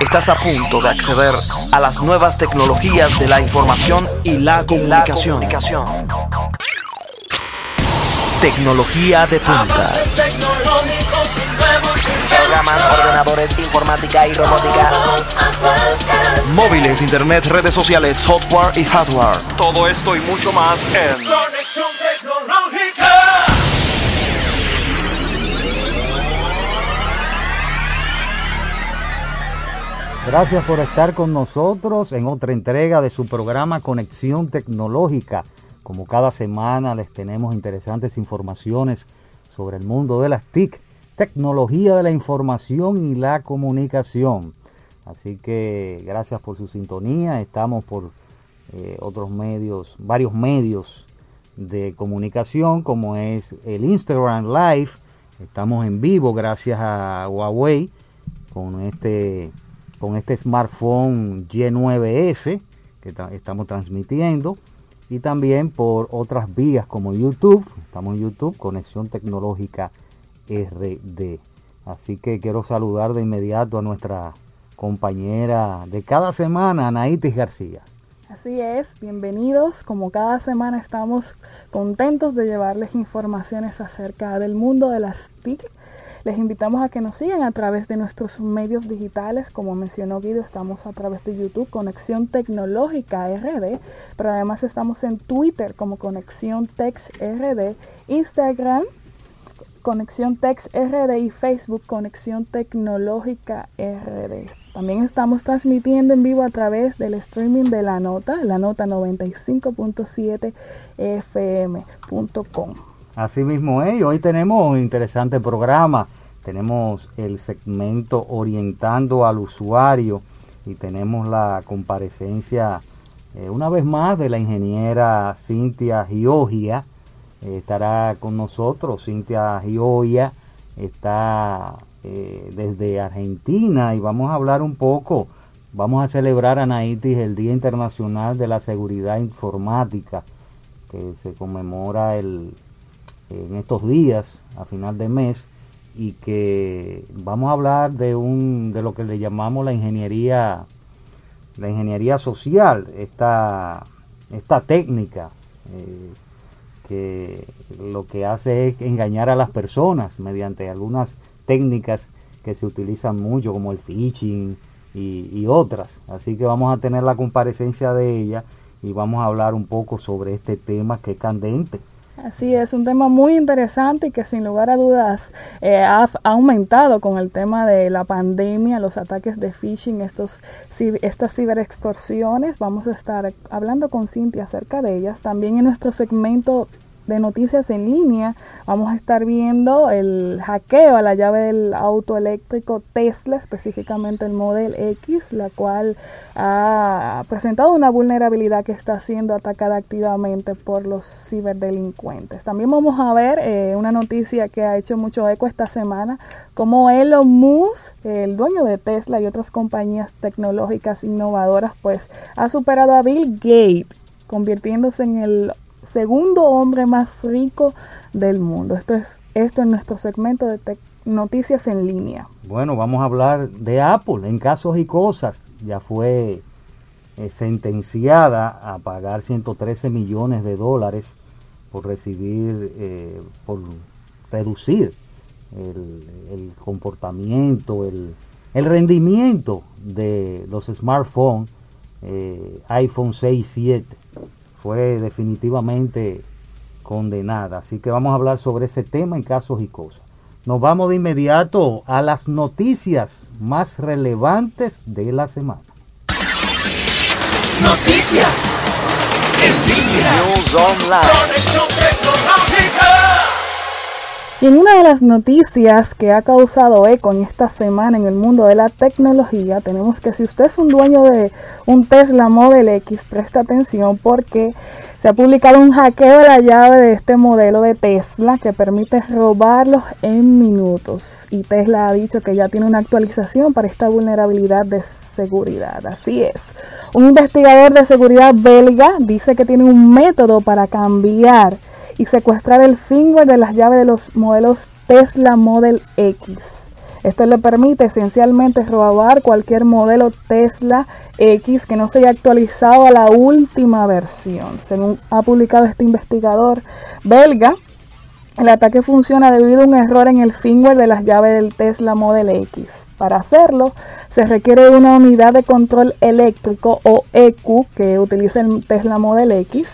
Estás a punto de acceder a las nuevas tecnologías de la información y la comunicación. Tecnología de punta. Programas, ordenadores, informática y robótica. Móviles, internet, redes sociales, software y hardware. Todo esto y mucho más en Gracias por estar con nosotros en otra entrega de su programa Conexión Tecnológica. Como cada semana les tenemos interesantes informaciones sobre el mundo de las TIC, tecnología de la información y la comunicación. Así que gracias por su sintonía. Estamos por eh, otros medios, varios medios de comunicación como es el Instagram Live. Estamos en vivo gracias a Huawei con este con este smartphone Y9S que ta- estamos transmitiendo y también por otras vías como YouTube, estamos en YouTube, Conexión Tecnológica RD. Así que quiero saludar de inmediato a nuestra compañera de cada semana, Anaitis García. Así es, bienvenidos. Como cada semana estamos contentos de llevarles informaciones acerca del mundo de las TIC. Les invitamos a que nos sigan a través de nuestros medios digitales. Como mencionó Guido, estamos a través de YouTube, Conexión Tecnológica RD, pero además estamos en Twitter como Conexión Tex RD, Instagram Conexión Tex RD y Facebook Conexión Tecnológica RD. También estamos transmitiendo en vivo a través del streaming de la nota, la nota 95.7 fm.com. Así mismo es, hoy tenemos un interesante programa. Tenemos el segmento orientando al usuario y tenemos la comparecencia eh, una vez más de la ingeniera Cintia Giogia. Eh, estará con nosotros. Cintia Gioia está eh, desde Argentina y vamos a hablar un poco. Vamos a celebrar a Naitis el Día Internacional de la Seguridad Informática que se conmemora el, en estos días, a final de mes, y que vamos a hablar de un de lo que le llamamos la ingeniería la ingeniería social, esta, esta técnica eh, que lo que hace es engañar a las personas mediante algunas técnicas que se utilizan mucho como el phishing y, y otras. Así que vamos a tener la comparecencia de ella y vamos a hablar un poco sobre este tema que es candente. Así es, un tema muy interesante y que sin lugar a dudas eh, ha, aumentado con el tema de la pandemia, los ataques de phishing, estos, estas ciberextorsiones. Vamos a estar hablando con Cintia acerca de ellas. También en nuestro segmento de noticias en línea vamos a estar viendo el hackeo a la llave del auto eléctrico Tesla, específicamente el Model X, la cual ha presentado una vulnerabilidad que está siendo atacada activamente por los ciberdelincuentes. También vamos a ver eh, una noticia que ha hecho mucho eco esta semana, como Elon Musk, el dueño de Tesla y otras compañías tecnológicas innovadoras, pues ha superado a Bill Gates, convirtiéndose en el segundo hombre más rico del mundo. Esto es esto en nuestro segmento de noticias en línea. Bueno, vamos a hablar de Apple en casos y cosas. Ya fue eh, sentenciada a pagar 113 millones de dólares por recibir, eh, por reducir el, el comportamiento, el, el rendimiento de los smartphones eh, iPhone 6 y 7. Fue definitivamente condenada. Así que vamos a hablar sobre ese tema en casos y cosas. Nos vamos de inmediato a las noticias más relevantes de la semana. Noticias en línea. News Online. Y en una de las noticias que ha causado eco en esta semana en el mundo de la tecnología, tenemos que si usted es un dueño de un Tesla Model X, presta atención porque se ha publicado un hackeo de la llave de este modelo de Tesla que permite robarlos en minutos. Y Tesla ha dicho que ya tiene una actualización para esta vulnerabilidad de seguridad. Así es. Un investigador de seguridad belga dice que tiene un método para cambiar y secuestrar el firmware de las llaves de los modelos Tesla Model X. Esto le permite esencialmente robar cualquier modelo Tesla X que no se haya actualizado a la última versión. Según ha publicado este investigador belga, el ataque funciona debido a un error en el firmware de las llaves del Tesla Model X. Para hacerlo, se requiere una unidad de control eléctrico o EQ que utiliza el Tesla Model X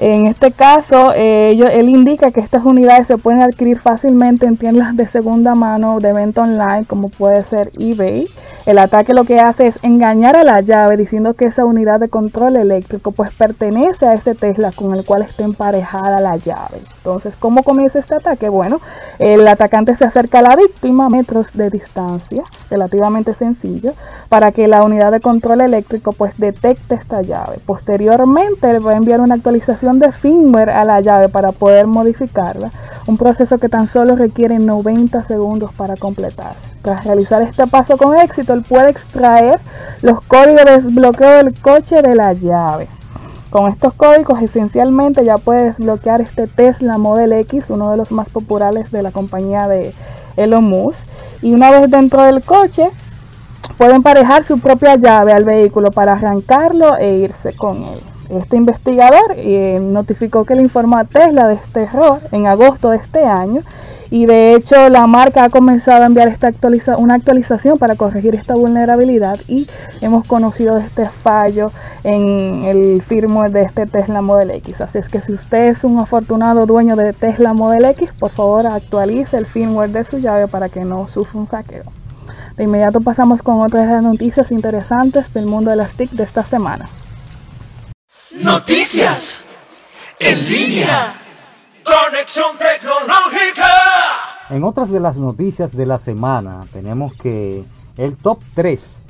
en este caso, eh, él indica que estas unidades se pueden adquirir fácilmente en tiendas de segunda mano de venta online, como puede ser eBay. El ataque lo que hace es engañar a la llave diciendo que esa unidad de control eléctrico pues pertenece a ese Tesla con el cual está emparejada la llave. Entonces, ¿cómo comienza este ataque? Bueno, el atacante se acerca a la víctima a metros de distancia, relativamente sencillo, para que la unidad de control eléctrico pues detecte esta llave. Posteriormente, le va a enviar una actualización de firmware a la llave para poder modificarla, un proceso que tan solo requiere 90 segundos para completarse. Tras realizar este paso con éxito, él puede extraer los códigos de desbloqueo del coche de la llave. Con estos códigos esencialmente ya puede desbloquear este Tesla Model X, uno de los más populares de la compañía de Elon Musk. Y una vez dentro del coche, puede emparejar su propia llave al vehículo para arrancarlo e irse con él. Este investigador eh, notificó que le informó a Tesla de este error en agosto de este año y de hecho la marca ha comenzado a enviar esta actualiza una actualización para corregir esta vulnerabilidad y hemos conocido este fallo en el firmware de este Tesla Model X. Así es que si usted es un afortunado dueño de Tesla Model X, por favor actualice el firmware de su llave para que no sufra un hackeo. De inmediato pasamos con otras noticias interesantes del mundo de las TIC de esta semana. Noticias en línea. Conexión tecnológica. En otras de las noticias de la semana tenemos que el top 3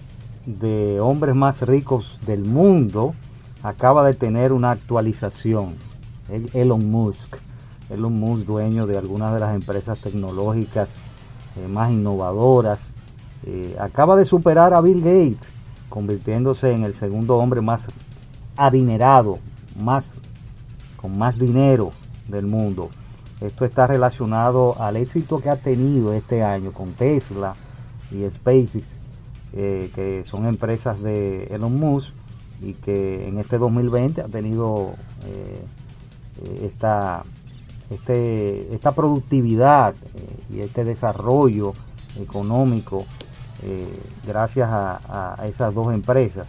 de hombres más ricos del mundo acaba de tener una actualización. Elon Musk. Elon Musk, dueño de algunas de las empresas tecnológicas eh, más innovadoras, eh, acaba de superar a Bill Gates, convirtiéndose en el segundo hombre más adinerado, más, con más dinero del mundo. Esto está relacionado al éxito que ha tenido este año con Tesla y SpaceX, eh, que son empresas de Elon Musk y que en este 2020 ha tenido eh, esta, este, esta productividad eh, y este desarrollo económico gracias a, a, esas dos empresas.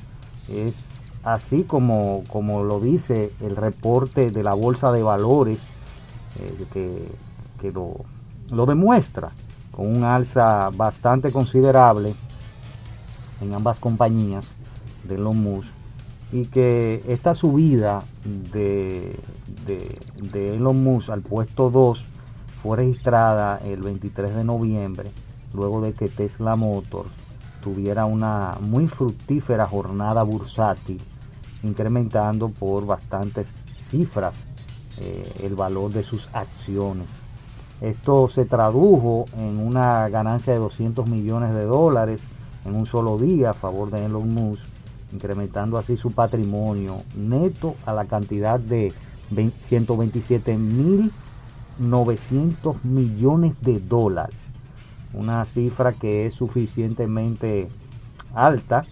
Es así como, como lo dice el reporte de la Bolsa de Valores, eh, que, lo, lo, demuestra, con un alza bastante considerable en ambas compañías de Elon Musk, y que esta subida de, de, de Elon Musk al puesto 2 fue registrada el 23 de noviembre, luego de que Tesla Motors tuviera una muy fructífera jornada bursátil incrementando por bastantes cifras eh, el valor de sus acciones. Esto se tradujo en una ganancia de 200 millones de dólares en un solo día a favor de Elon Musk, incrementando así su patrimonio neto a la cantidad de 127.900 millones de dólares. Una cifra que es suficientemente alta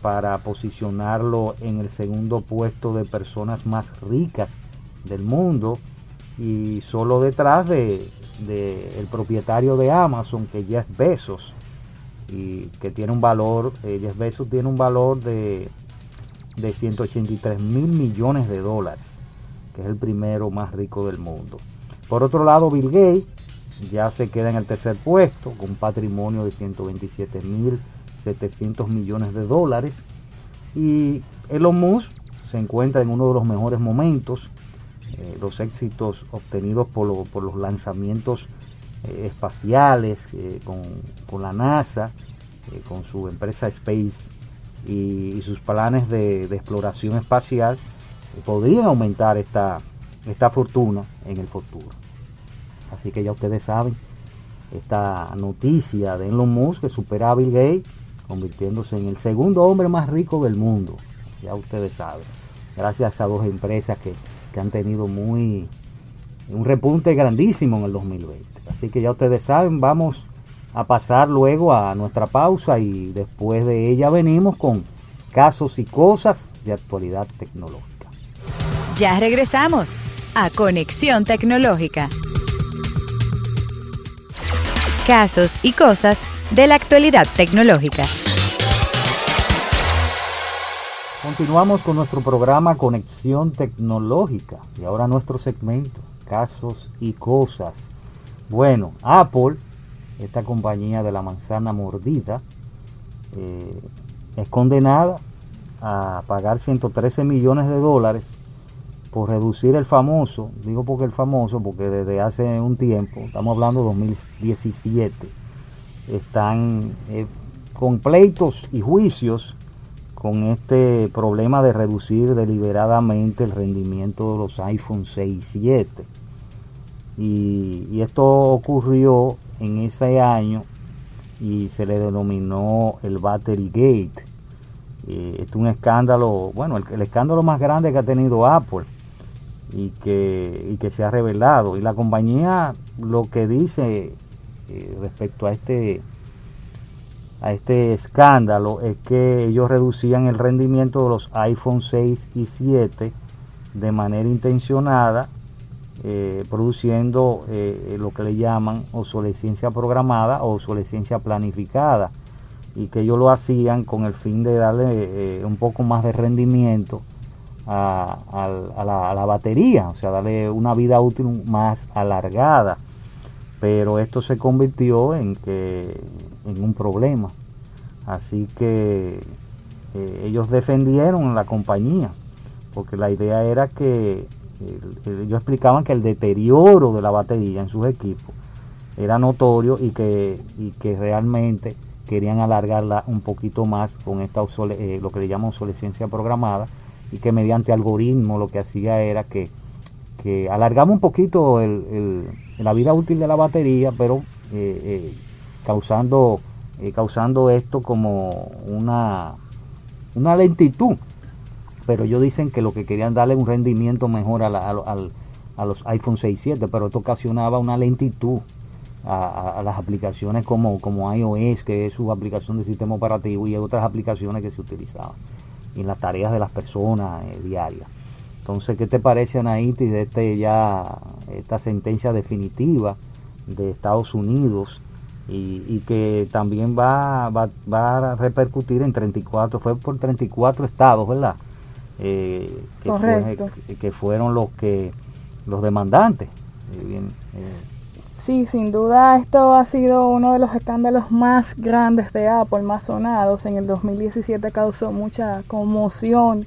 para posicionarlo en el segundo puesto de personas más ricas del mundo y solo detrás de, el propietario de Amazon que Jeff Bezos y que tiene un valor eh, Jeff Bezos tiene un valor de, de 183 mil millones de dólares que es el primero más rico del mundo por otro lado Bill Gates ya se queda en el tercer puesto con un patrimonio de 127 mil 700 millones de dólares. Y Elon Musk se encuentra en uno de los mejores momentos. Eh, los éxitos obtenidos por, los lanzamientos eh, espaciales eh, con, la NASA, con su empresa Space y, sus planes de, exploración espacial, podrían aumentar esta, esta fortuna en el futuro. Así que ya ustedes saben, esta noticia de Elon Musk que supera a Bill Gates convirtiéndose en el segundo hombre más rico del mundo. Ya ustedes saben. Gracias a dos empresas que, han tenido muy un repunte grandísimo en el 2020. Así que ya ustedes saben, vamos a pasar luego a nuestra pausa y después de ella venimos con casos y cosas de actualidad tecnológica. Ya regresamos a Conexión Tecnológica. Casos y cosas de la actualidad tecnológica. Continuamos con nuestro programa Conexión Tecnológica y ahora nuestro segmento, casos y cosas. Bueno, Apple, esta compañía de la manzana mordida, eh, es condenada a pagar 113 millones de dólares por reducir el famoso, digo porque el famoso, porque desde hace un tiempo, estamos hablando de 2017, están eh, con pleitos y juicios con este problema de reducir deliberadamente el rendimiento de los iPhone 6 y 7. Y, esto ocurrió en ese año y se le denominó el Battery Gate. Eh, es un escándalo, bueno, el, escándalo más grande que ha tenido Apple y que, y que se ha revelado. Y la compañía lo que dice eh, respecto a este a este escándalo es que ellos reducían el rendimiento de los iPhone 6 y 7 de manera intencionada, eh, produciendo eh, lo que le llaman obsolescencia programada o obsolescencia planificada, y que ellos lo hacían con el fin de darle eh, un poco más de rendimiento a, la, a la batería, o sea, darle una vida útil más alargada pero esto se convirtió en que en un problema. Así que eh, ellos defendieron la compañía, porque la idea era que ellos explicaban que el deterioro de la batería en sus equipos era notorio y que, que realmente querían alargarla un poquito más con esta eh, lo que le llaman obsolescencia programada y que mediante algoritmo lo que hacía era que, que alargamos un poquito la vida útil de la batería, pero eh, causando eh, causando esto como una, una lentitud. Pero ellos dicen que lo que querían darle un rendimiento mejor a, a, los iPhone 6 7, pero esto ocasionaba una lentitud a, las aplicaciones como, como iOS, que es su aplicación de sistema operativo, y otras aplicaciones que se utilizaban en las tareas de las personas eh, diarias. Entonces, ¿qué te parece, Anaíti, de este ya, esta sentencia definitiva de Estados Unidos y, que también va, va, va, a repercutir en 34, fue por 34 estados, ¿verdad? Eh, que, que, fueron los que los demandantes. Eh, bien, eh. Sí, sin duda esto ha sido uno de los escándalos más grandes de Apple, más sonados. En el 2017 causó mucha conmoción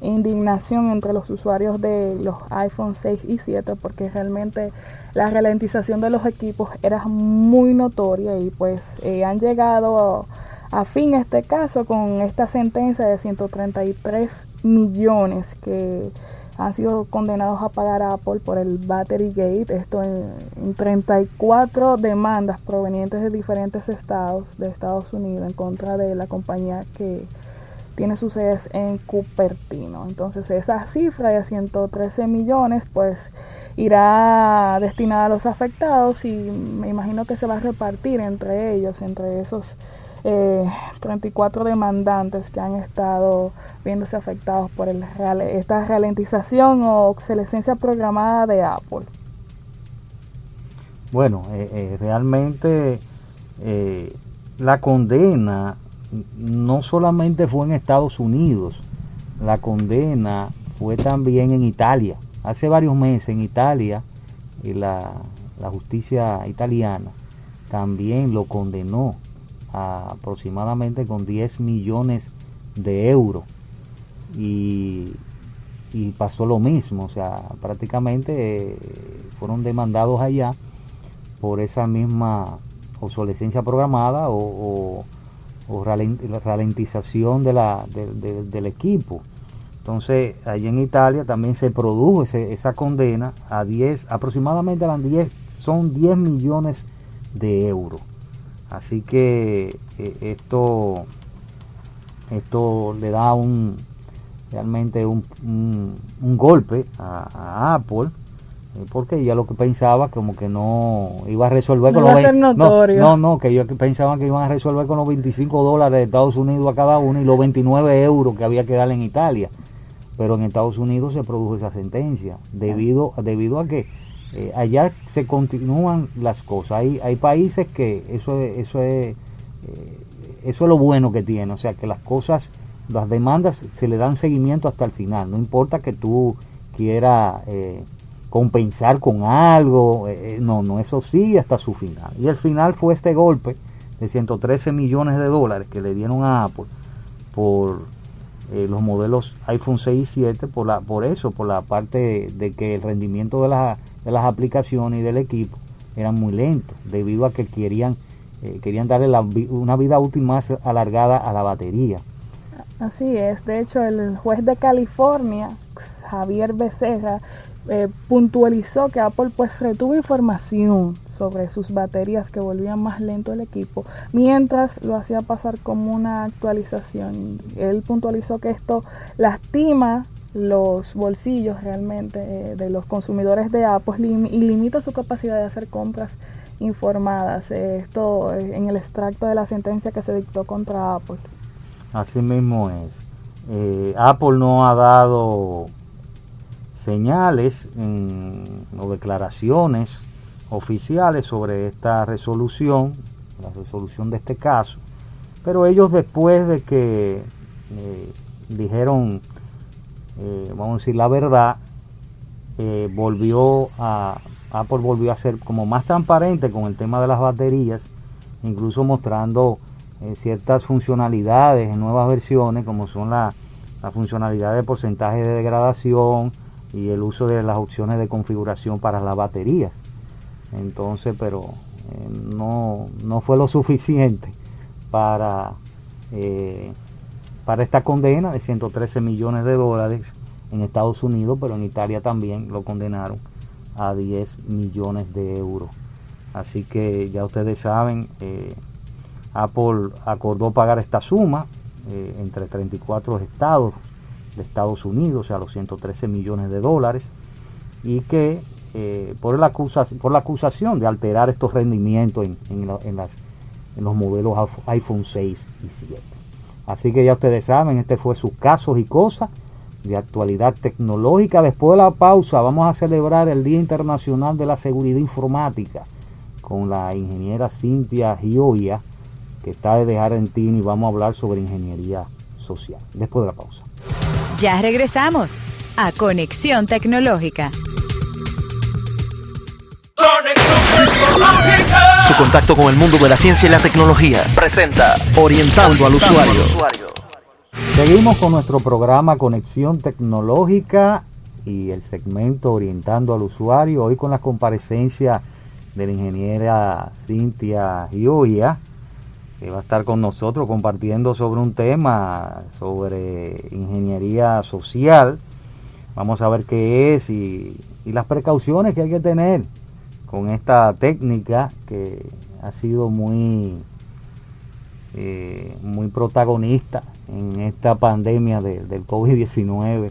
indignación entre los usuarios de los iPhone 6 y 7 porque realmente la ralentización de los equipos era muy notoria y pues eh, han llegado a, fin este caso con esta sentencia de 133 millones que han sido condenados a pagar a Apple por el Battery Gate, esto en, en 34 demandas provenientes de diferentes estados de Estados Unidos en contra de la compañía que tiene su sede en Cupertino. Entonces esa cifra de 113 millones pues irá destinada a los afectados y me imagino que se va a repartir entre ellos, entre esos 34 eh, demandantes que han estado viéndose afectados por el, esta ralentización o obsolescencia programada de Apple. Bueno, eh, eh, realmente la condena no solamente fue en Estados Unidos, la condena fue también en Italia. Hace varios meses en Italia, la, la justicia italiana también lo condenó a aproximadamente con 10 millones de euros. Y, y pasó lo mismo, o sea, prácticamente eh, fueron demandados allá por esa misma obsolescencia programada o o ralentización de la, del equipo. Entonces, allí en Italia también se produjo esa condena a 10, aproximadamente a 10, son 10 millones de euros. Así que eh, esto, esto le da un realmente un, golpe a, Apple porque ella lo que pensaba como que no iba a resolver No con los a ser 20 no, no, no, que ellos pensaban que iban a resolver con los 25 dólares de Estados Unidos a cada uno y los 29 euros que había que darle en Italia. Pero en Estados Unidos se produjo esa sentencia debido, debido a que eh, allá se continúan las cosas. Hay, hay países que eso es, eso es eh, eso es lo bueno que tiene, o sea que las cosas, las demandas se le dan seguimiento hasta el final, no importa que tú quieras eh, compensar con algo, eh, eh, no, no, eso sí hasta su final. Y el final fue este golpe de 113 millones de dólares que le dieron a Apple por eh, los modelos iPhone 6 y 7 por, la, por eso, por la parte de que el rendimiento de, de las aplicaciones y del equipo eran muy lentos, debido a que querían, querían darle una vida útil más alargada a la batería. Así es, de hecho el juez de California, Javier Becerra, eh, puntualizó que Apple pues retuvo información sobre sus baterías que volvían más lento el equipo, mientras lo hacía pasar como una actualización. Él puntualizó que esto lastima los bolsillos realmente eh, de los consumidores de Apple y limita su capacidad de hacer compras informadas. Eh, esto en el extracto de la sentencia que se dictó contra Apple. Así mismo es. Apple no ha dado señales en- o declaraciones oficiales sobre esta resolución, la resolución de este caso, pero ellos después de que eh, dijeron, eh, vamos a decir la verdad, eh, volvió a Apple volvió a ser como más transparente con el tema de las baterías, incluso mostrando ciertas funcionalidades en nuevas versiones, como son la, la funcionalidad de porcentaje de degradación y el uso de las opciones de configuración para las baterías. Entonces, pero eh, no, no fue lo suficiente para, eh, para esta condena de 113 millones de dólares en Estados Unidos, pero en Italia también lo condenaron a 10 millones de euros. Así que ya ustedes saben, eh, Apple acordó pagar esta suma entre 34 estados de Estados Unidos, o sea, los 113 millones de dólares, y que eh, por, la acusa- por la acusación de alterar estos rendimientos en, en en en los modelos iPhone- iPhone 6 y 7. Así que ya ustedes saben, este fue sus casos y cosas de actualidad tecnológica. Después de la pausa vamos a celebrar el Día Internacional de la Seguridad Informática con la ingeniera Cintia Gioia, que está desde Argentina y vamos a hablar sobre ingeniería social. Después de la pausa. Ya regresamos a Conexión Tecnológica. Su contacto con el mundo de la ciencia y la tecnología presenta Orientando al Usuario. Seguimos con nuestro programa Conexión Tecnológica y el segmento Orientando al Usuario, hoy con la comparecencia de la ingeniera Cintia Gioia, va a estar con nosotros compartiendo sobre un tema sobre ingeniería social. Vamos a ver qué es y, las precauciones que hay que tener con esta técnica que ha sido muy eh, muy protagonista en esta pandemia de- del COVID-19.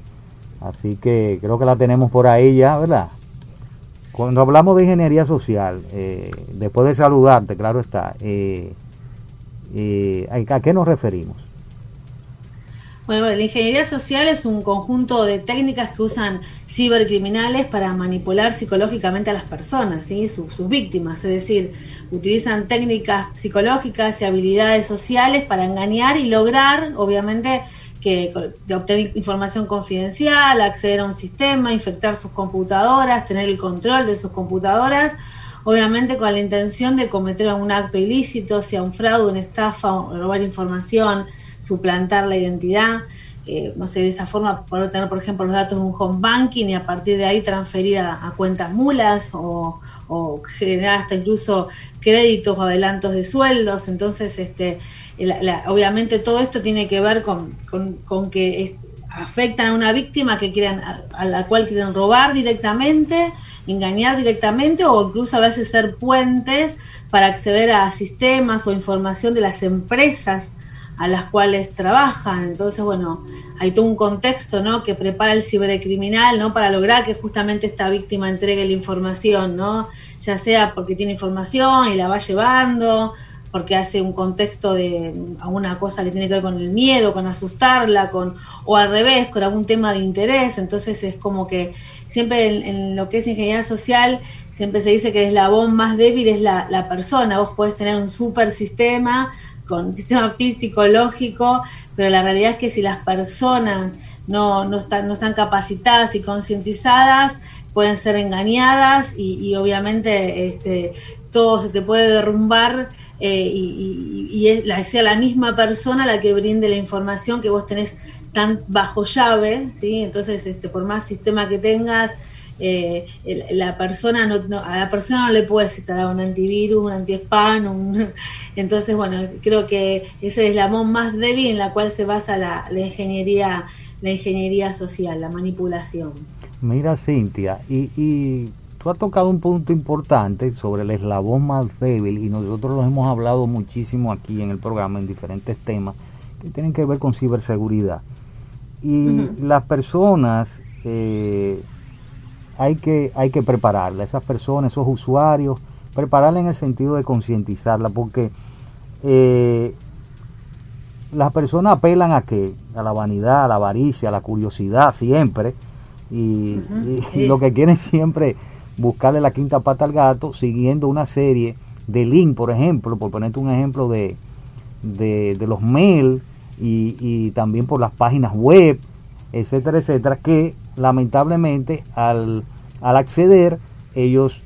Así que creo que la tenemos por ahí ya, ¿verdad? Cuando hablamos de ingeniería social, eh, después de saludarte, claro está, eh, eh, ¿a qué nos referimos? Bueno, la ingeniería social es un conjunto de técnicas que usan cibercriminales para manipular psicológicamente a las personas, ¿sí? sus, sus víctimas, es decir, utilizan técnicas psicológicas y habilidades sociales para engañar y lograr, obviamente, que de obtener información confidencial, acceder a un sistema, infectar sus computadoras, tener el control de sus computadoras, obviamente con la intención de cometer algún acto ilícito, sea un fraude, una estafa, robar información, suplantar la identidad, eh, no sé, de esa forma poder tener, por ejemplo, los datos de un home banking y a partir de ahí transferir a, cuentas mulas o, generar hasta incluso créditos o adelantos de sueldos. Entonces, este, la- obviamente todo esto tiene que ver con, con- con que afectan a una víctima que quieran, a, a la cual quieren robar directamente, engañar directamente o incluso a veces ser puentes para acceder a sistemas o información de las empresas a las cuales trabajan. Entonces, bueno, hay todo un contexto, ¿no? Que prepara el cibercriminal, ¿no? Para lograr que justamente esta víctima entregue la información, ¿no? Ya sea porque tiene información y la va llevando, porque hace un contexto de alguna cosa que tiene que ver con el miedo, con asustarla, con o al revés, con algún tema de interés. Entonces es como que siempre en, en lo que es ingeniería social siempre se dice que el eslabón más débil es la, la persona. Vos podés tener un super sistema con un sistema físico, lógico, pero la realidad es que si las personas no, no, están, no están capacitadas y concientizadas, pueden ser engañadas y, y obviamente este, todo se te puede derrumbar eh, y, y, es la, sea la misma persona la que brinde la información que vos tenés tan bajo llave, ¿sí? Entonces, este, por más sistema que tengas, eh, la persona no, no, a la persona no le puedes instalar un antivirus, un anti-spam, un, entonces bueno, creo que ese es la más débil en la cual se basa la, la, ingeniería, la ingeniería social, la manipulación. Mira Cintia, y, y tú has tocado un punto importante sobre el eslabón más débil y nosotros lo hemos hablado muchísimo aquí en el programa en diferentes temas que tienen que ver con ciberseguridad. Y uh -huh. las personas eh, hay que, hay que prepararla, esas personas, esos usuarios, prepararla en el sentido de concientizarla, porque eh, las personas apelan a qué? A la vanidad, a la avaricia, a la curiosidad siempre, y, uh -huh, y, sí. y lo que quieren siempre buscarle la quinta pata al gato, siguiendo una serie de link, por ejemplo, por ponerte un ejemplo de, de, de los mail y, y también por las páginas web, etcétera, etcétera, que lamentablemente al, al acceder ellos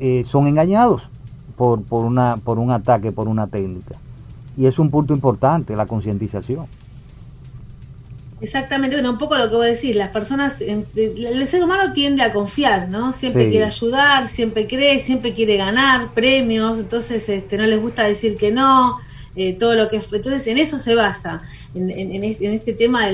eh, son engañados por, por, una, por un ataque, por una técnica. Y es un punto importante, la concientización. Exactamente, bueno, un poco lo que voy a decir, las personas, el ser humano tiende a confiar, ¿no? Siempre sí. quiere ayudar, siempre cree, siempre quiere ganar premios, entonces este, no les gusta decir que no, eh, todo lo que... Entonces en eso se basa, en, en, en este tema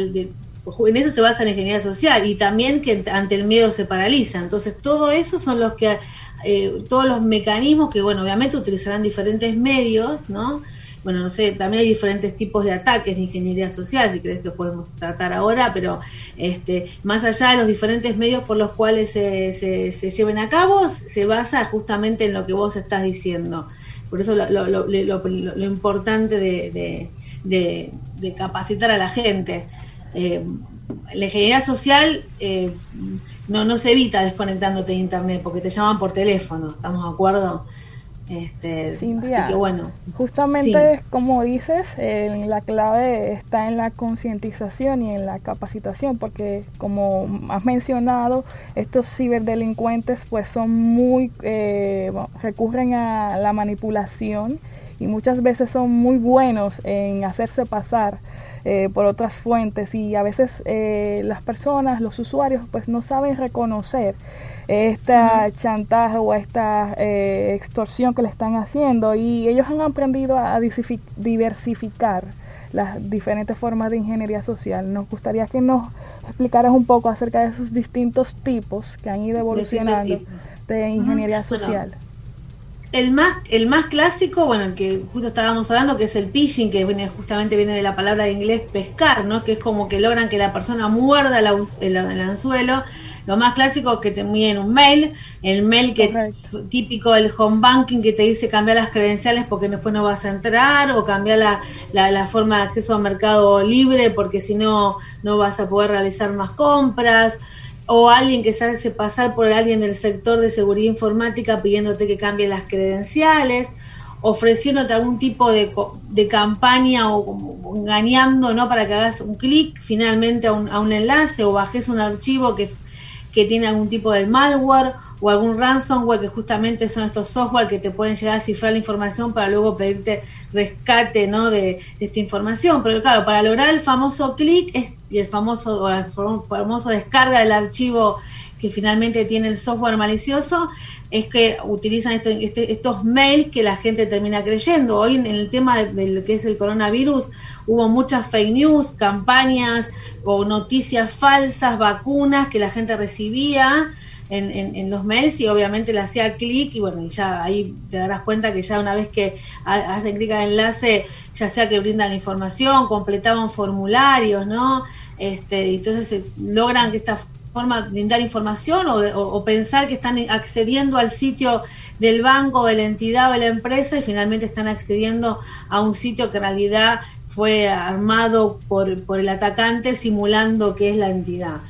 en eso se basa la ingeniería social y también que ante el miedo se paraliza. Entonces, todo eso son los que, eh, todos los mecanismos que, bueno, obviamente utilizarán diferentes medios, ¿no? Bueno, no sé, también hay diferentes tipos de ataques de ingeniería social, si querés lo podemos tratar ahora, pero este, más allá de los diferentes medios por los cuales se, se lleven a cabo, se basa justamente en lo que vos estás diciendo. Por eso lo, lo, lo, lo importante de, de, de capacitar a la gente eh, la ingeniería social eh, no, no se evita desconectándote de internet porque te llaman por teléfono, ¿estamos de acuerdo? Este, Cintia, así que bueno, justamente sí. como dices, eh, la clave está en la concientización y en la capacitación, porque como has mencionado, estos ciberdelincuentes pues son muy, eh, recurren a la manipulación y muchas veces son muy buenos en hacerse pasar eh, por otras fuentes y a veces eh, las personas, los usuarios, pues no saben reconocer esta uh -huh. chantaje o esta eh, extorsión que le están haciendo y ellos han aprendido a diversificar las diferentes formas de ingeniería social. Nos gustaría que nos explicaras un poco acerca de esos distintos tipos que han ido evolucionando de ingeniería social. Bueno el más, el más clásico, bueno, el que justo estábamos hablando, que es el phishing, que viene, justamente viene de la palabra de inglés pescar, ¿no? Que es como que logran que la persona muerda el, anzuelo. Lo más clásico es que te envíen un mail, el mail que Correcto. típico del home banking que te dice cambiar las credenciales porque después no vas a entrar, o cambiar la, la, la forma de acceso al mercado libre porque si no, no vas a poder realizar más compras o alguien que se hace pasar por alguien del sector de seguridad informática pidiéndote que cambie las credenciales, ofreciéndote algún tipo de, de campaña o, o, engañando ¿no? para que hagas un clic finalmente a un, a un, enlace o bajes un archivo que, que tiene algún tipo de malware o algún ransomware que justamente son estos software que te pueden llegar a cifrar la información para luego pedirte rescate ¿no? de, de esta información. Pero claro, para lograr el famoso clic y el famoso, o el famoso descarga del archivo que finalmente tiene el software malicioso, es que utilizan este, este, estos mails que la gente termina creyendo. Hoy en el tema de, lo que es el coronavirus hubo muchas fake news, campañas o noticias falsas, vacunas que la gente recibía en, en- en los mails y obviamente le hacía clic y bueno, y ya ahí te darás cuenta que ya una vez que ha- hacen clic al enlace, ya sea que brindan información, completaban formularios, ¿no? Este, entonces eh, logran que esta forma brindar información o, de- o pensar que están accediendo al sitio del banco, de la entidad o de la empresa y finalmente están accediendo a un sitio que en realidad fue armado por, por el atacante simulando que es la entidad.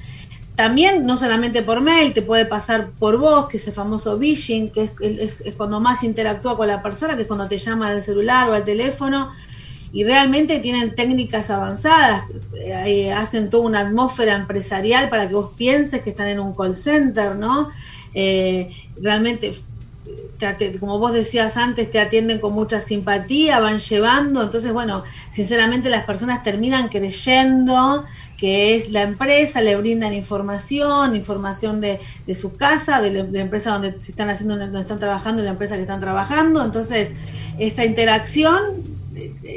También, no solamente por mail, te puede pasar por voz, que es el famoso phishing, que es, cuando más interactúa con la persona, que es cuando te llama al celular o al teléfono, y realmente tienen técnicas avanzadas, eh, hacen toda una atmósfera empresarial para que vos pienses que están en un call center, ¿no? Eh, realmente te como vos decías antes, te atienden con mucha simpatía, van llevando, entonces bueno, sinceramente las personas terminan creyendo que es la empresa, le brindan información, información de, de su casa, de la, empresa donde están haciendo, donde están trabajando, la empresa que están trabajando, entonces esta interacción,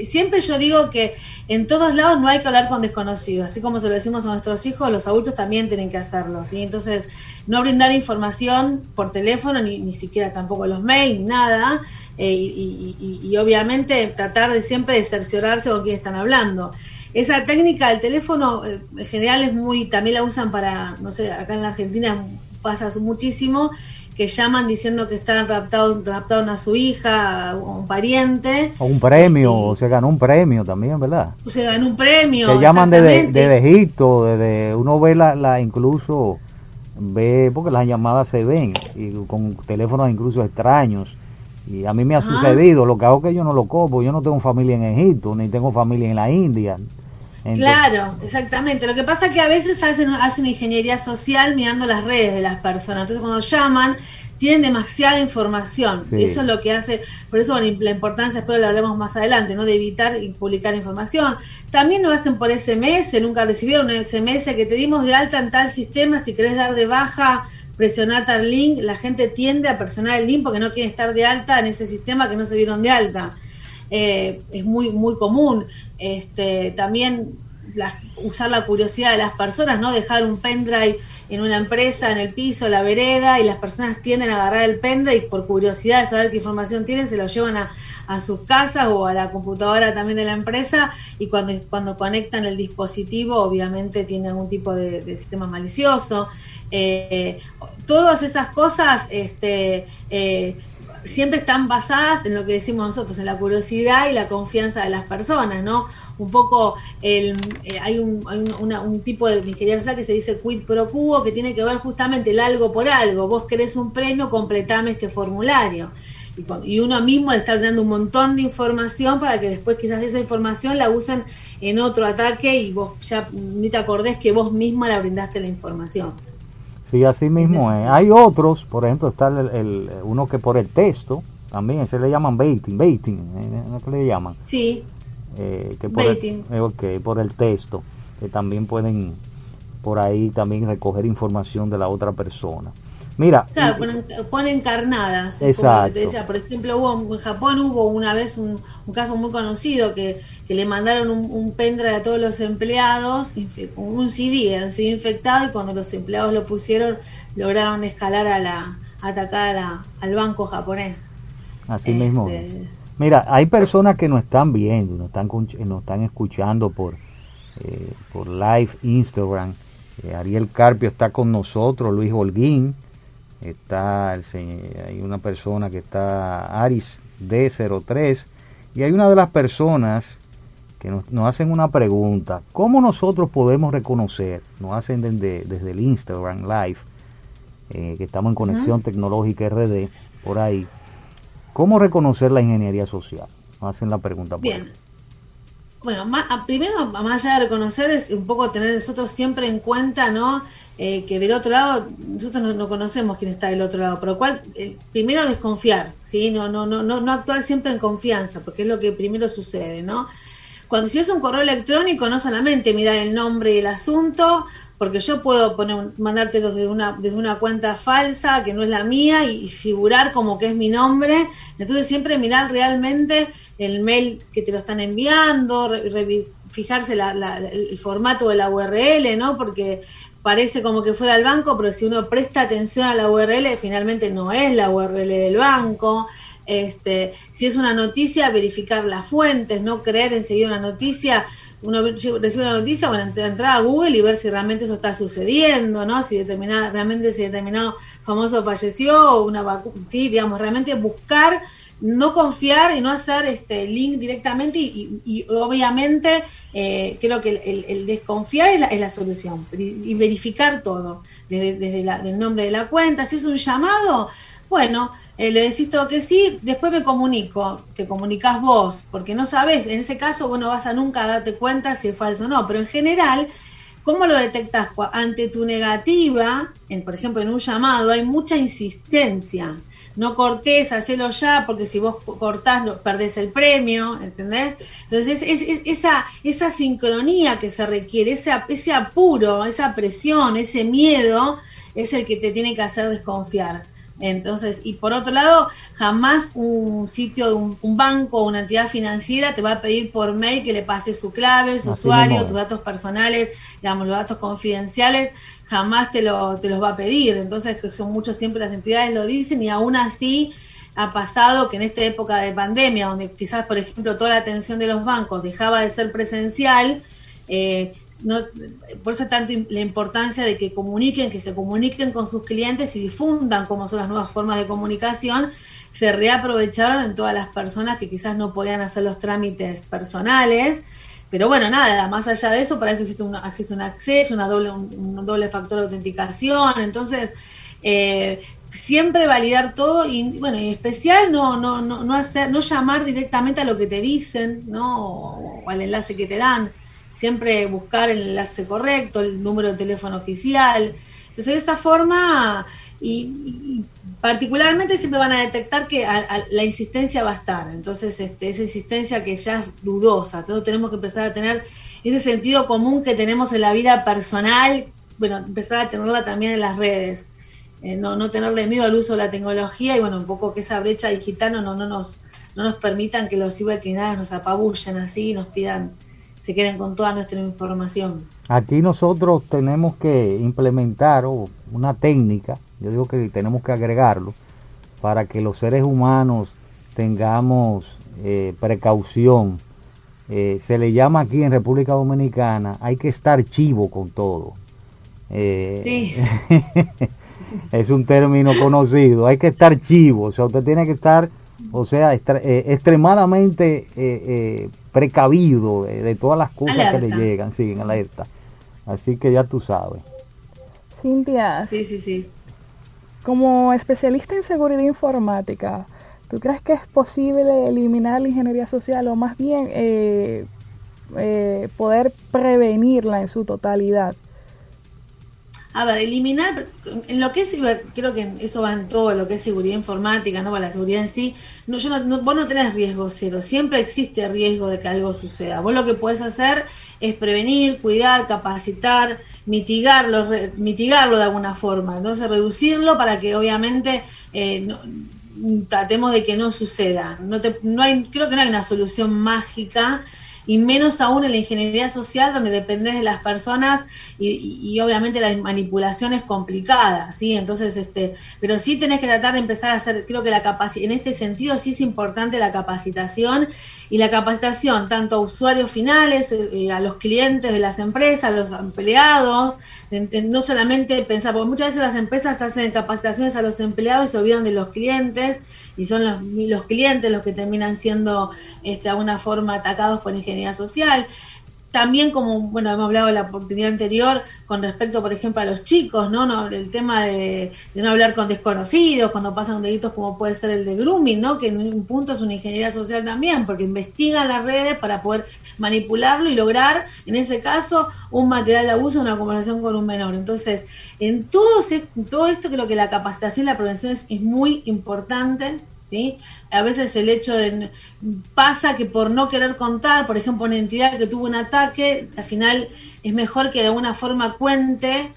siempre yo digo que en todos lados no hay que hablar con desconocidos, así como se lo decimos a nuestros hijos, los adultos también tienen que hacerlo, ¿sí? Entonces, no brindar información por teléfono, ni, ni siquiera tampoco los mails, nada, eh, y obviamente tratar de siempre de cerciorarse con quién están hablando. Esa técnica del teléfono eh, en general es muy, también la usan para, no sé, acá en la Argentina pasa muchísimo, que llaman diciendo que están raptados, raptaron a su hija o un pariente, O un premio, o se ganó un premio también, ¿verdad? se ganó un premio. Se llaman desde, desde Egipto, desde uno ve la, la incluso ve porque las llamadas se ven y con teléfonos incluso extraños y a mí me ha Ajá. sucedido lo que hago es que yo no lo copo yo no tengo familia en Egipto ni tengo familia en la India Entonces, Claro, exactamente. Lo que pasa es que a veces hacen, hace una ingeniería social mirando las redes de las personas. Entonces cuando llaman tienen demasiada información. Sí. Y eso es lo que hace, por eso bueno, la importancia, espero lo hablemos más adelante, ¿no? De evitar y publicar información. También lo hacen por SMS, nunca recibieron un SMS que te dimos de alta en tal sistema, si querés dar de baja, presionar tal link, la gente tiende a presionar el link porque no quiere estar de alta en ese sistema que no se dieron de alta. Eh, es muy muy común. Este, también usar la curiosidad de las personas, no dejar un pendrive en una empresa, en el piso, la vereda, y las personas tienden a agarrar el pendrive por curiosidad de saber qué información tienen, se lo llevan a, a sus casas o a la computadora también de la empresa, y cuando, cuando conectan el dispositivo, obviamente tiene algún tipo de, de sistema malicioso. Eh, todas esas cosas este, eh, siempre están basadas en lo que decimos nosotros, en la curiosidad y la confianza de las personas, ¿no? Un poco el, eh, hay, un, hay un, tipo de ingeniería social que se dice quid pro quo, que tiene que ver justamente el algo por algo. Vos querés un premio, completame este formulario. Y uno mismo le está dando un montón de información para que después quizás esa información la usen en otro ataque y vos ya ni te acordés que vos misma la brindaste la información. Sí así mismo es. hay otros por ejemplo está el, el- uno que por el texto también se le llaman baiting baiting ¿eh? ¿no que le llaman Sí, eh, que por Baiting. El, eh, ok, por el texto, que también pueden por ahí también recoger información de la otra persona. Mira, Claro, ponen, ponen carnadas. Exacto. te decía, por ejemplo, hubo, en Japón hubo una vez un, un caso muy conocido que, que le mandaron un, un pendrive a todos los empleados, un CD, era un CD infectado, y cuando los empleados lo pusieron, lograron escalar a la, atacar a la- al banco japonés. así mismo Este, es. Mira, hay personas que nos están viendo, nos están, nos están escuchando por, eh, por live Instagram. Eh, Ariel Carpio está con nosotros, Luis Holguín, está el se- hay una persona que está Aris D03 y hay una de las personas que nos, nos hacen una pregunta. ¿Cómo nosotros podemos reconocer? Nos hacen desde, desde el Instagram Live, eh, que estamos en Conexión Tecnológica RD, por ahí. ¿Cómo reconocer la ingeniería social? Nos hacen la pregunta por Bien. ahí. Bueno, a- primero, más allá de reconocer, es un poco tener nosotros siempre en cuenta, ¿no? Eh, que del otro lado, nosotros no, no conocemos quién está del otro lado, por lo cual, eh, primero desconfiar, ¿sí? No, no, no, no, no actuar siempre en confianza, porque es lo que primero sucede, ¿no? Cuando si es un correo electrónico, no solamente mirar el nombre y el asunto, porque yo puedo poner mandártelo desde una, desde una cuenta falsa que no es la mía y, figurar como que es mi nombre. Entonces siempre mirar realmente el mail que te lo están enviando, re- fijarse la- la- el formato de la URL, ¿no? Porque parece como que fuera el banco, pero si uno presta atención a la URL, finalmente no es la URL del banco. Este, si es una noticia, verificar las fuentes, no creer enseguida una noticia. Uno recibe una noticia, bueno, entrar a Google y ver si realmente eso está sucediendo, ¿no? Si determinada, realmente si determinado famoso falleció o una vacuna, sí, digamos, realmente buscar no confiar y no hacer este link directamente y, obviamente eh, creo que el, desconfiar es la, es la, solución y verificar todo desde, desde la, el nombre de la cuenta si es un llamado bueno eh, le decís que sí después me comunico te comunicas vos porque no sabes en ese caso vos no vas a nunca darte cuenta si es falso o no pero en general ¿Cómo lo detectas? Ante tu negativa, en, por ejemplo, en un llamado, hay mucha insistencia no cortés, hacelo ya, porque si vos cortás perdés el premio, ¿entendés? Entonces es, esa, esa sincronía que se requiere, ese, ese apuro, esa presión, ese miedo, es el que te tiene que hacer desconfiar. Entonces, y por otro lado, jamás un sitio, un, un banco una entidad financiera te va a pedir por mail que le pases su clave, su usuario, tus datos personales, digamos, los datos confidenciales, jamás te, lo, te los va a pedir. Entonces, que son muchos siempre las entidades lo dicen y aún así ha pasado que en esta época de pandemia, donde quizás, por ejemplo, toda la atención de los bancos dejaba de ser presencial, eh, no, por eso tanto la importancia de que comuniquen, que se comuniquen con sus clientes y difundan cómo son las nuevas formas de comunicación, se reaprovecharon en todas las personas que quizás no podían hacer los trámites personales pero bueno, nada, más allá de eso, para eso existe un, existe un acceso, una doble, un, doble factor de autenticación. Entonces, eh, siempre validar todo y bueno, en especial no, no, no, no, hacer, no llamar directamente a lo que te dicen, ¿no? O, al enlace que te dan. Siempre buscar el enlace correcto, el número de teléfono oficial. Entonces, de esta forma y, particularmente siempre van a detectar que la insistencia va a estar. Entonces, este, esa insistencia que ya es dudosa, todos tenemos que empezar a tener ese sentido común que tenemos en la vida personal, bueno, empezar a tenerla también en las redes. Eh, no, no tenerle miedo al uso de la tecnología y bueno, un poco que esa brecha digital no, no, no nos, no nos permitan que los cibercriminales nos apabullen así y nos pidan, se queden con toda nuestra información. Aquí nosotros tenemos que implementar una técnica yo digo que tenemos que agregarlo para que los seres humanos tengamos eh, precaución. Eh, se le llama aquí en República Dominicana, hay que estar chivo con todo. Eh, sí. es un término conocido, hay que estar chivo, o sea, usted tiene que estar, o sea, extremadamente precavido de, todas las cosas que le llegan, sí, en alerta. Así que ya tú sabes. Cintia. Sí, sí, sí. Como especialista en seguridad informática, ¿tú crees que es posible eliminar la ingeniería social o más bien eh, eh, poder prevenirla en su totalidad? A ver, eliminar, en lo que es creo que eso va en todo, lo que es seguridad informática, no va la seguridad en sí, no, yo no, vos no tenés riesgo cero, siempre existe riesgo de que algo suceda. Vos lo que puedes hacer es prevenir, cuidar, capacitar, mitigarlo, mitigarlo de alguna forma, entonces reducirlo para que obviamente eh, tratemos de que no suceda. No, te, no hay, creo que no hay una solución mágica y menos aún en la ingeniería social donde dependes de las personas y, obviamente la manipulación es complicada, ¿sí? Entonces, este, pero sí tenés que tratar de empezar a hacer, creo que la capacidad, en este sentido sí es importante la capacitación y la capacitación tanto a usuarios finales, eh, a los clientes de las empresas, a los empleados, no solamente pensar, porque muchas veces las empresas hacen capacitaciones a los empleados y se olvidan de los clientes y son los, los clientes los que terminan siendo este, de alguna forma atacados por ingeniería social. También como, bueno, hemos hablado en la oportunidad anterior con respecto, por ejemplo, a los chicos, ¿no? no el tema de, no hablar con desconocidos, cuando pasan delitos como puede ser el de grooming, ¿no? Que en un punto es una ingeniería social también, porque investigan las redes para poder manipularlo y lograr, en ese caso, un material de abuso, una conversación con un menor. Entonces, en todo, todo esto creo que la capacitación y la prevención es, es muy importante a veces el hecho de pasa que por no querer contar, por ejemplo, una entidad que tuvo un ataque, al final es mejor que de alguna forma cuente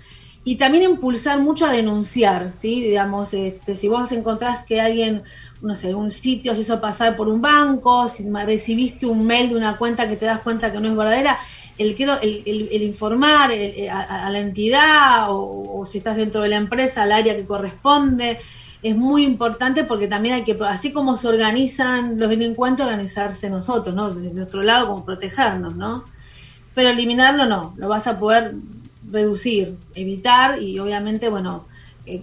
y también impulsar mucho a denunciar, ¿sí? Digamos, este, si vos encontrás que alguien, no sé, un sitio se hizo pasar por un banco, si recibiste un mail de una cuenta que te das cuenta que no es verdadera, el, el, el, informar a, la entidad o, o, si estás dentro de la empresa, al área que corresponde, es muy importante porque también hay que, así como se organizan los delincuentes, organizarse nosotros, ¿no? Desde nuestro lado, como protegernos, ¿no? Pero eliminarlo no, lo vas a poder reducir, evitar y obviamente, bueno, eh,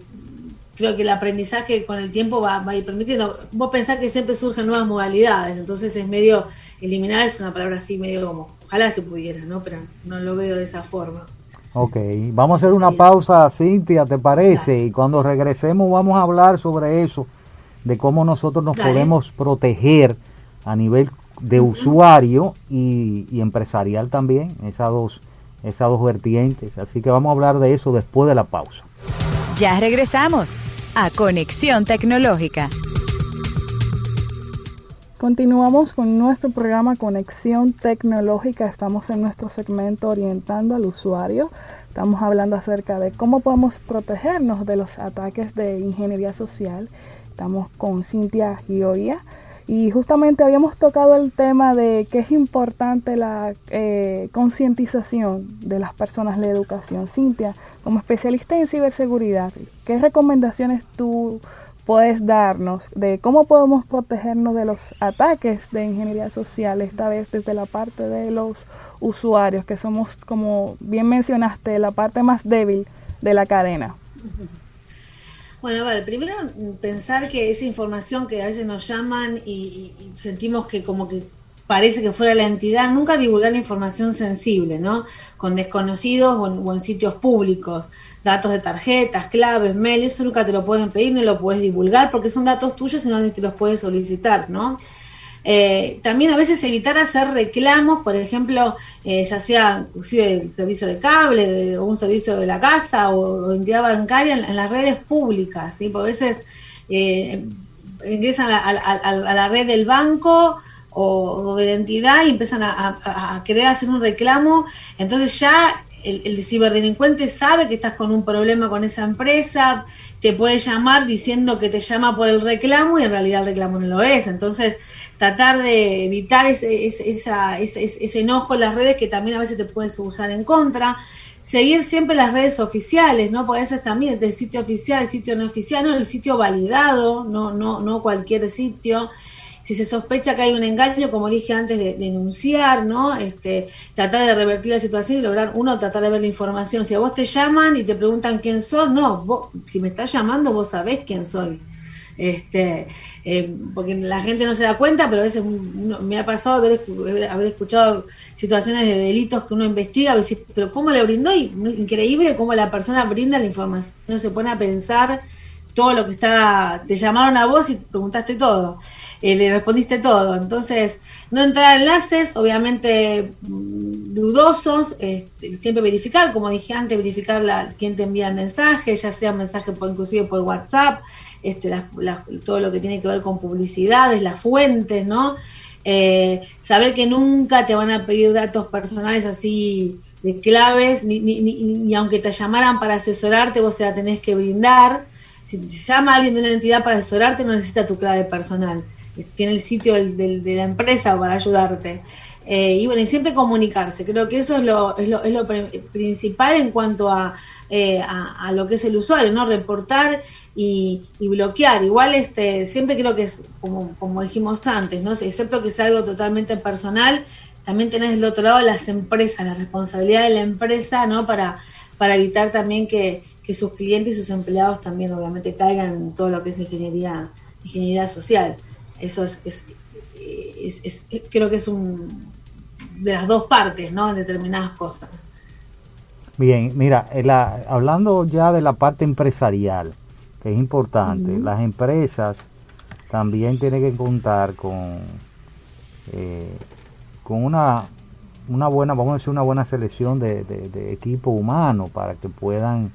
creo que el aprendizaje con el tiempo va, va, a ir permitiendo. Vos pensás que siempre surgen nuevas modalidades, entonces es medio, eliminar es una palabra así medio como, ojalá se pudiera, ¿no? Pero no lo veo de esa forma. Ok, vamos a hacer una pausa, Cintia, ¿te parece? Y cuando regresemos vamos a hablar sobre eso, de cómo nosotros nos podemos proteger a nivel de usuario y, y, empresarial también, esas dos, esas dos vertientes. Así que vamos a hablar de eso después de la pausa. Ya regresamos a Conexión Tecnológica. Continuamos con nuestro programa Conexión Tecnológica. Estamos en nuestro segmento Orientando al Usuario. Estamos hablando acerca de cómo podemos protegernos de los ataques de ingeniería social. Estamos con Cintia Gioia y justamente habíamos tocado el tema de que es importante la eh, concientización de las personas, la educación. Cintia, como especialista en ciberseguridad, ¿qué recomendaciones tú puedes darnos de cómo podemos protegernos de los ataques de ingeniería social, esta vez desde la parte de los usuarios, que somos, como bien mencionaste, la parte más débil de la cadena. Bueno, vale, primero pensar que esa información que a veces nos llaman y, y sentimos que como que parece que fuera la entidad, nunca divulgar información sensible, ¿no? Con desconocidos o en, o en, sitios públicos, datos de tarjetas, claves, mail, eso nunca te lo pueden pedir, no lo puedes divulgar porque son datos tuyos y no te los puedes solicitar, ¿no? Eh, también a veces evitar hacer reclamos, por ejemplo, eh, ya sea inclusive el servicio de cable o un servicio de la casa o, entidad bancaria en, las redes públicas, ¿sí? Porque a veces eh, ingresan a, la red del banco o, de identidad y empiezan a, querer hacer un reclamo, entonces ya el, el, ciberdelincuente sabe que estás con un problema con esa empresa, te puede llamar diciendo que te llama por el reclamo y en realidad el reclamo no lo es, entonces tratar de evitar ese, ese, esa, ese, ese enojo en las redes que también a veces te puedes usar en contra, seguir siempre las redes oficiales, ¿no? Porque veces también el sitio oficial, el sitio no oficial, no el sitio validado, no, no, no cualquier sitio si se sospecha que hay un engaño, como dije antes, de, denunciar, ¿no? Este, tratar de revertir la situación y lograr, uno, tratar de ver la información. Si a vos te llaman y te preguntan quién sos, no, vos, si me estás llamando, vos sabés quién soy. Este, eh, porque la gente no se da cuenta, pero a veces me ha pasado haber, haber, escuchado situaciones de delitos que uno investiga, decís, pero ¿cómo le brindó? Y, increíble cómo la persona brinda la información, uno se pone a pensar todo lo que está, te llamaron a vos y preguntaste todo eh, le respondiste todo. Entonces, no entrar a enlaces, obviamente mmm, dudosos, este, siempre verificar, como dije antes, verificar la, quién te envía el mensaje, ya sea mensaje por, inclusive por WhatsApp, este, la, la, todo lo que tiene que ver con publicidades, las fuentes, ¿no? Eh, saber que nunca te van a pedir datos personales así de claves, ni, ni, ni, ni aunque te llamaran para asesorarte, vos se la tenés que brindar. Si te llama alguien de una entidad para asesorarte, no necesita tu clave personal tiene el sitio del, del, de la empresa para ayudarte. Eh, y bueno, y siempre comunicarse, creo que eso es lo, es lo, es lo principal en cuanto a, eh, a, lo que es el usuario, ¿no? Reportar y, y, bloquear. Igual este, siempre creo que es, como, como dijimos antes, ¿no? Excepto que sea algo totalmente personal, también tenés del otro lado las empresas, la responsabilidad de la empresa, ¿no? Para, para evitar también que, que sus clientes y sus empleados también obviamente caigan en todo lo que es ingeniería, ingeniería social. Eso es, es, es, es, creo que es un de las dos partes, ¿no? En determinadas cosas. Bien, mira, la, hablando ya de la parte empresarial, que es importante, uh -huh. las empresas también tienen que contar con, eh, con una, una buena, vamos a decir, una buena selección de, de, de equipo humano para que puedan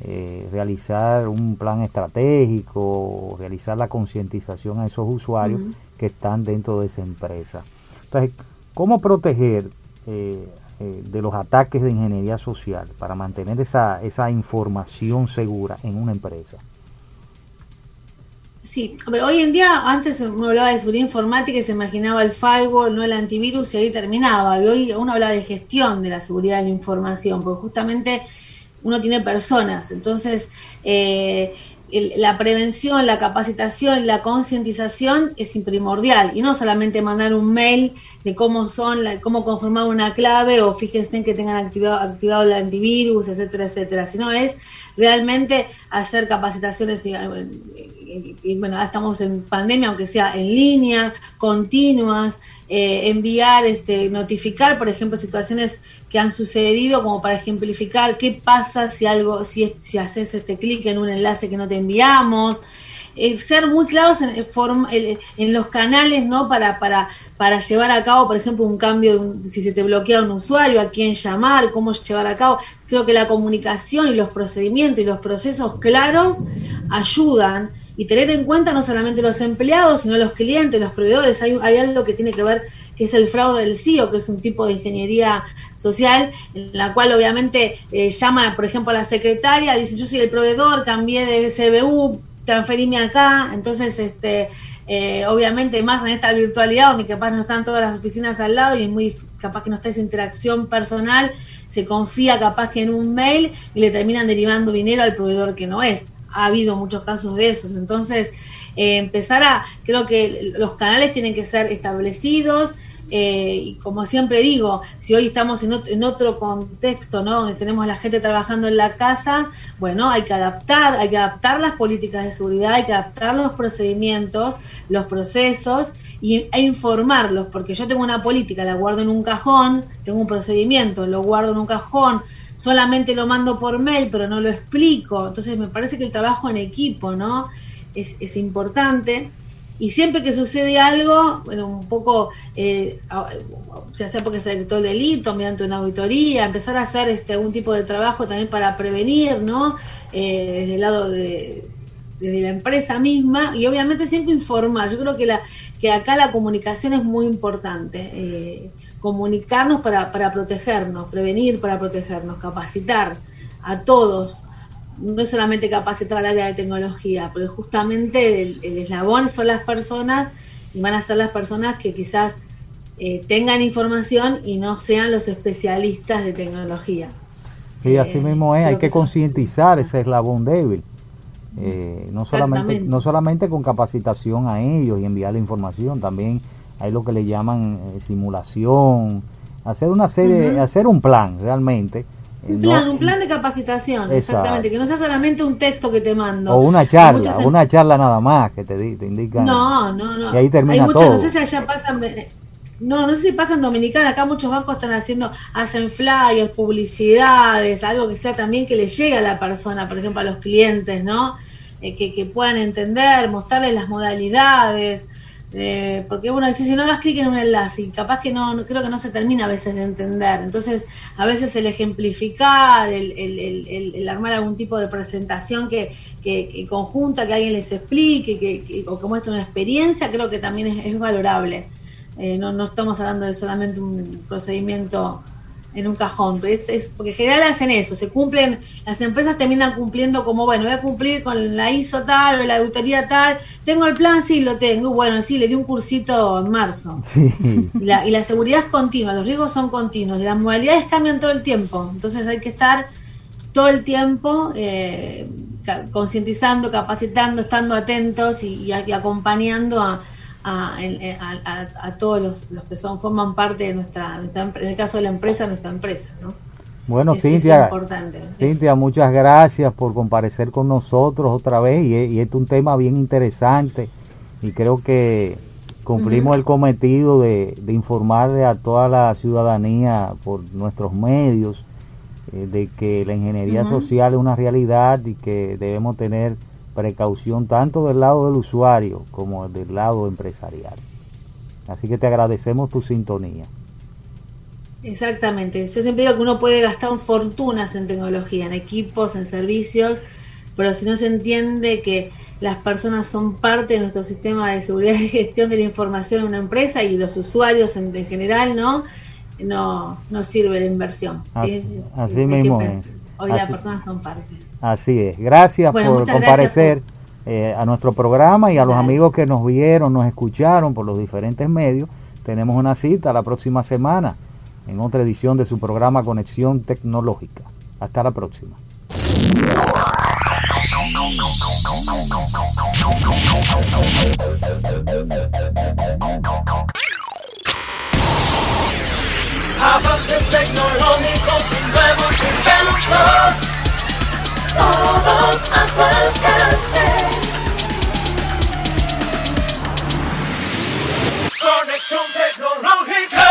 eh, realizar un plan estratégico, realizar la concientización a esos usuarios uh -huh. que están dentro de esa empresa. Entonces, ¿cómo proteger eh, eh, de los ataques de ingeniería social para mantener esa, esa información segura en una empresa? Sí, pero hoy en día, antes uno hablaba de seguridad informática y se imaginaba el firewall, no el antivirus, y ahí terminaba. Y hoy uno habla de gestión de la seguridad de la información, porque justamente uno tiene personas. Entonces, eh, la prevención, la capacitación, la concientización es primordial. Y no solamente mandar un mail de cómo son, cómo conformar una clave o fíjense en que tengan activado, activado el antivirus, etcétera, etcétera. Sino es realmente hacer capacitaciones y, bueno, estamos en pandemia, aunque sea en línea, continuas, eh, enviar, este, notificar, por ejemplo, situaciones que han sucedido, como para ejemplificar qué pasa si algo, si, si haces este clic en un enlace que no te enviamos, eh, ser muy claros en, en form- en- los canales, ¿no? Para, para, para llevar a cabo, por ejemplo, un cambio, un- si se te bloquea un usuario, a quién llamar, cómo llevar a cabo. Creo que la comunicación y los procedimientos y los procesos claros ayudan y tener en cuenta no solamente los empleados, sino los clientes, los proveedores. Hay, hay algo que tiene que ver que es el fraude del CIO, que es un tipo de ingeniería social, en la cual obviamente eh, llama, por ejemplo, a la secretaria, dice, yo soy el proveedor, cambié de SBU, transferime acá, entonces, este, eh, obviamente, más en esta virtualidad, donde capaz no están todas las oficinas al lado y es muy capaz que no está esa interacción personal, se confía capaz que en un mail y le terminan derivando dinero al proveedor que no es. Ha habido muchos casos de esos, entonces eh, empezar a, creo que los canales tienen que ser establecidos, eh, y como siempre digo, si hoy estamos en otro, en otro contexto, ¿no? Donde tenemos la gente trabajando en la casa, bueno, hay que adaptar, hay que adaptar las políticas de seguridad, hay que adaptar los procedimientos, los procesos y, e informarlos, porque yo tengo una política, la guardo en un cajón, tengo un procedimiento, lo guardo en un cajón, solamente lo mando por mail, pero no lo explico. Entonces me parece que el trabajo en equipo, ¿no? Es, es importante. Y siempre que sucede algo, bueno, un poco, eh, ya sea porque se detectó el delito, mediante una auditoría, empezar a hacer este algún tipo de trabajo también para prevenir, ¿no? Eh, desde el lado de, desde la empresa misma y obviamente siempre informar. Yo creo que la que acá la comunicación es muy importante. eh, comunicarnos para, para protegernos, prevenir para protegernos, capacitar a todos. No es solamente capacitar al área de tecnología, pero justamente el, el eslabón son las personas y van a ser las personas que quizás eh, tengan información y no sean los especialistas de tecnología. Sí, así Eh, mismo es, hay que concientizar ese eslabón débil. Eh, no solamente no solamente con capacitación a ellos y enviar la información, también hay lo que le llaman eh, simulación, hacer una serie, hacer un plan realmente. eh, Un no- plan, un plan de capacitación, Exacto. exactamente, que no sea solamente un texto que te mando. o una charla, una charla nada más que te, te indican. No, no, no. Y ahí termina Hay muchas, todo. no sé si allá pasan, eh, no, no sé si pasan Dominicana, acá muchos bancos están haciendo, hacen flyers, publicidades, algo que sea también que le llegue a la persona, por ejemplo a los clientes, ¿no? Eh, que, que puedan entender, mostrarles las modalidades, eh, porque dice, si no das clic en un enlace, y capaz que no, no- creo que no se termina a veces de entender. Entonces, a veces el ejemplificar, el, el, el- el- armar algún tipo de presentación que, que, conjunta, que alguien les explique, que, que- o que muestre una experiencia, creo que también es, es valorable. Eh, no, no estamos hablando de solamente un procedimiento en un cajón, es, es- porque en general hacen eso, se cumplen, las empresas terminan cumpliendo como, bueno, voy a cumplir con la ISO tal o la auditoría tal, tengo el plan, sí, lo tengo, bueno, sí, le di un cursito en marzo. Sí. Y la, y la seguridad es continua, los riesgos son continuos y las modalidades cambian todo el tiempo. Entonces hay que estar todo el tiempo eh, concientizando, capacitando, estando atentos y, y y acompañando a, a, en- a- a- a todos los, los que son forman parte de nuestra, nuestra en el caso de la empresa, nuestra empresa. ¿no? Bueno, Es- es Cintia, importante. Cintia, muchas gracias por comparecer con nosotros otra vez y, y este es un tema bien interesante y creo que cumplimos el cometido de, de informarle a toda la ciudadanía por nuestros medios eh, de que la ingeniería social es una realidad y que debemos tener precaución tanto del lado del usuario como del lado empresarial. Así que te agradecemos tu sintonía. Exactamente. Yo siempre digo que uno puede gastar fortunas en tecnología, en equipos, en servicios, pero si no se entiende que las personas son parte de nuestro sistema de seguridad y gestión de la información en una empresa y los usuarios en, en general, ¿no? No, no sirve la inversión. ¿sí? Así- mismo es. Hoy las personas son parte. Así es. Gracias Bueno, por comparecer. gracias eh, a nuestro programa y a los amigos que nos vieron, nos escucharon por los diferentes medios. Tenemos una cita la próxima semana en otra edición de su programa Conexión Tecnológica. Hasta la próxima. Avances tecnológicos y nuevos inventos todos a tu alcance. Conexión tecnológica.